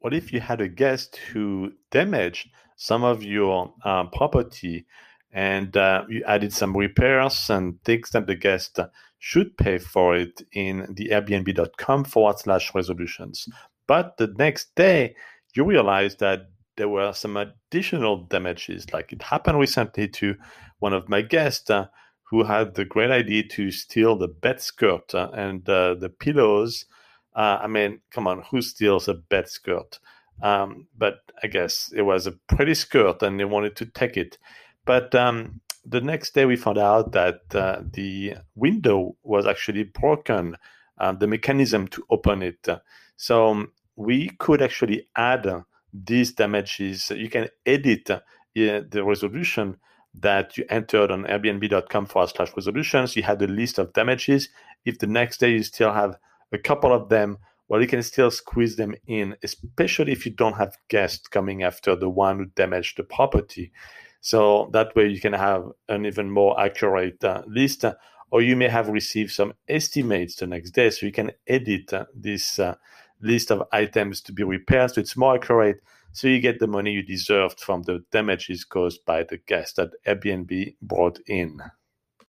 what if you had a guest who damaged some of your uh, property and uh, you added some repairs and things that the guest should pay for it in the airbnb.com forward slash resolutions. But the next day, you realize that there were some additional damages. Like it happened recently to one of my guests uh, who had the great idea to steal the bed skirt uh, and uh, the pillows. Uh, I mean, come on, who steals a bed skirt? Um, but I guess it was a pretty skirt and they wanted to take it. But um, the next day we found out that uh, the window was actually broken, uh, the mechanism to open it. So um, we could actually add these damages. You can edit uh, the resolution that you entered on airbnb.com forward slash resolutions. You had a list of damages. If the next day you still have a couple of them, well, you can still squeeze them in, especially if you don't have guests coming after the one who damaged the property. So that way you can have an even more accurate uh, list, uh, or you may have received some estimates the next day. So you can edit uh, this uh, list of items to be repaired so it's more accurate. So you get the money you deserved from the damages caused by the guest that Airbnb brought in.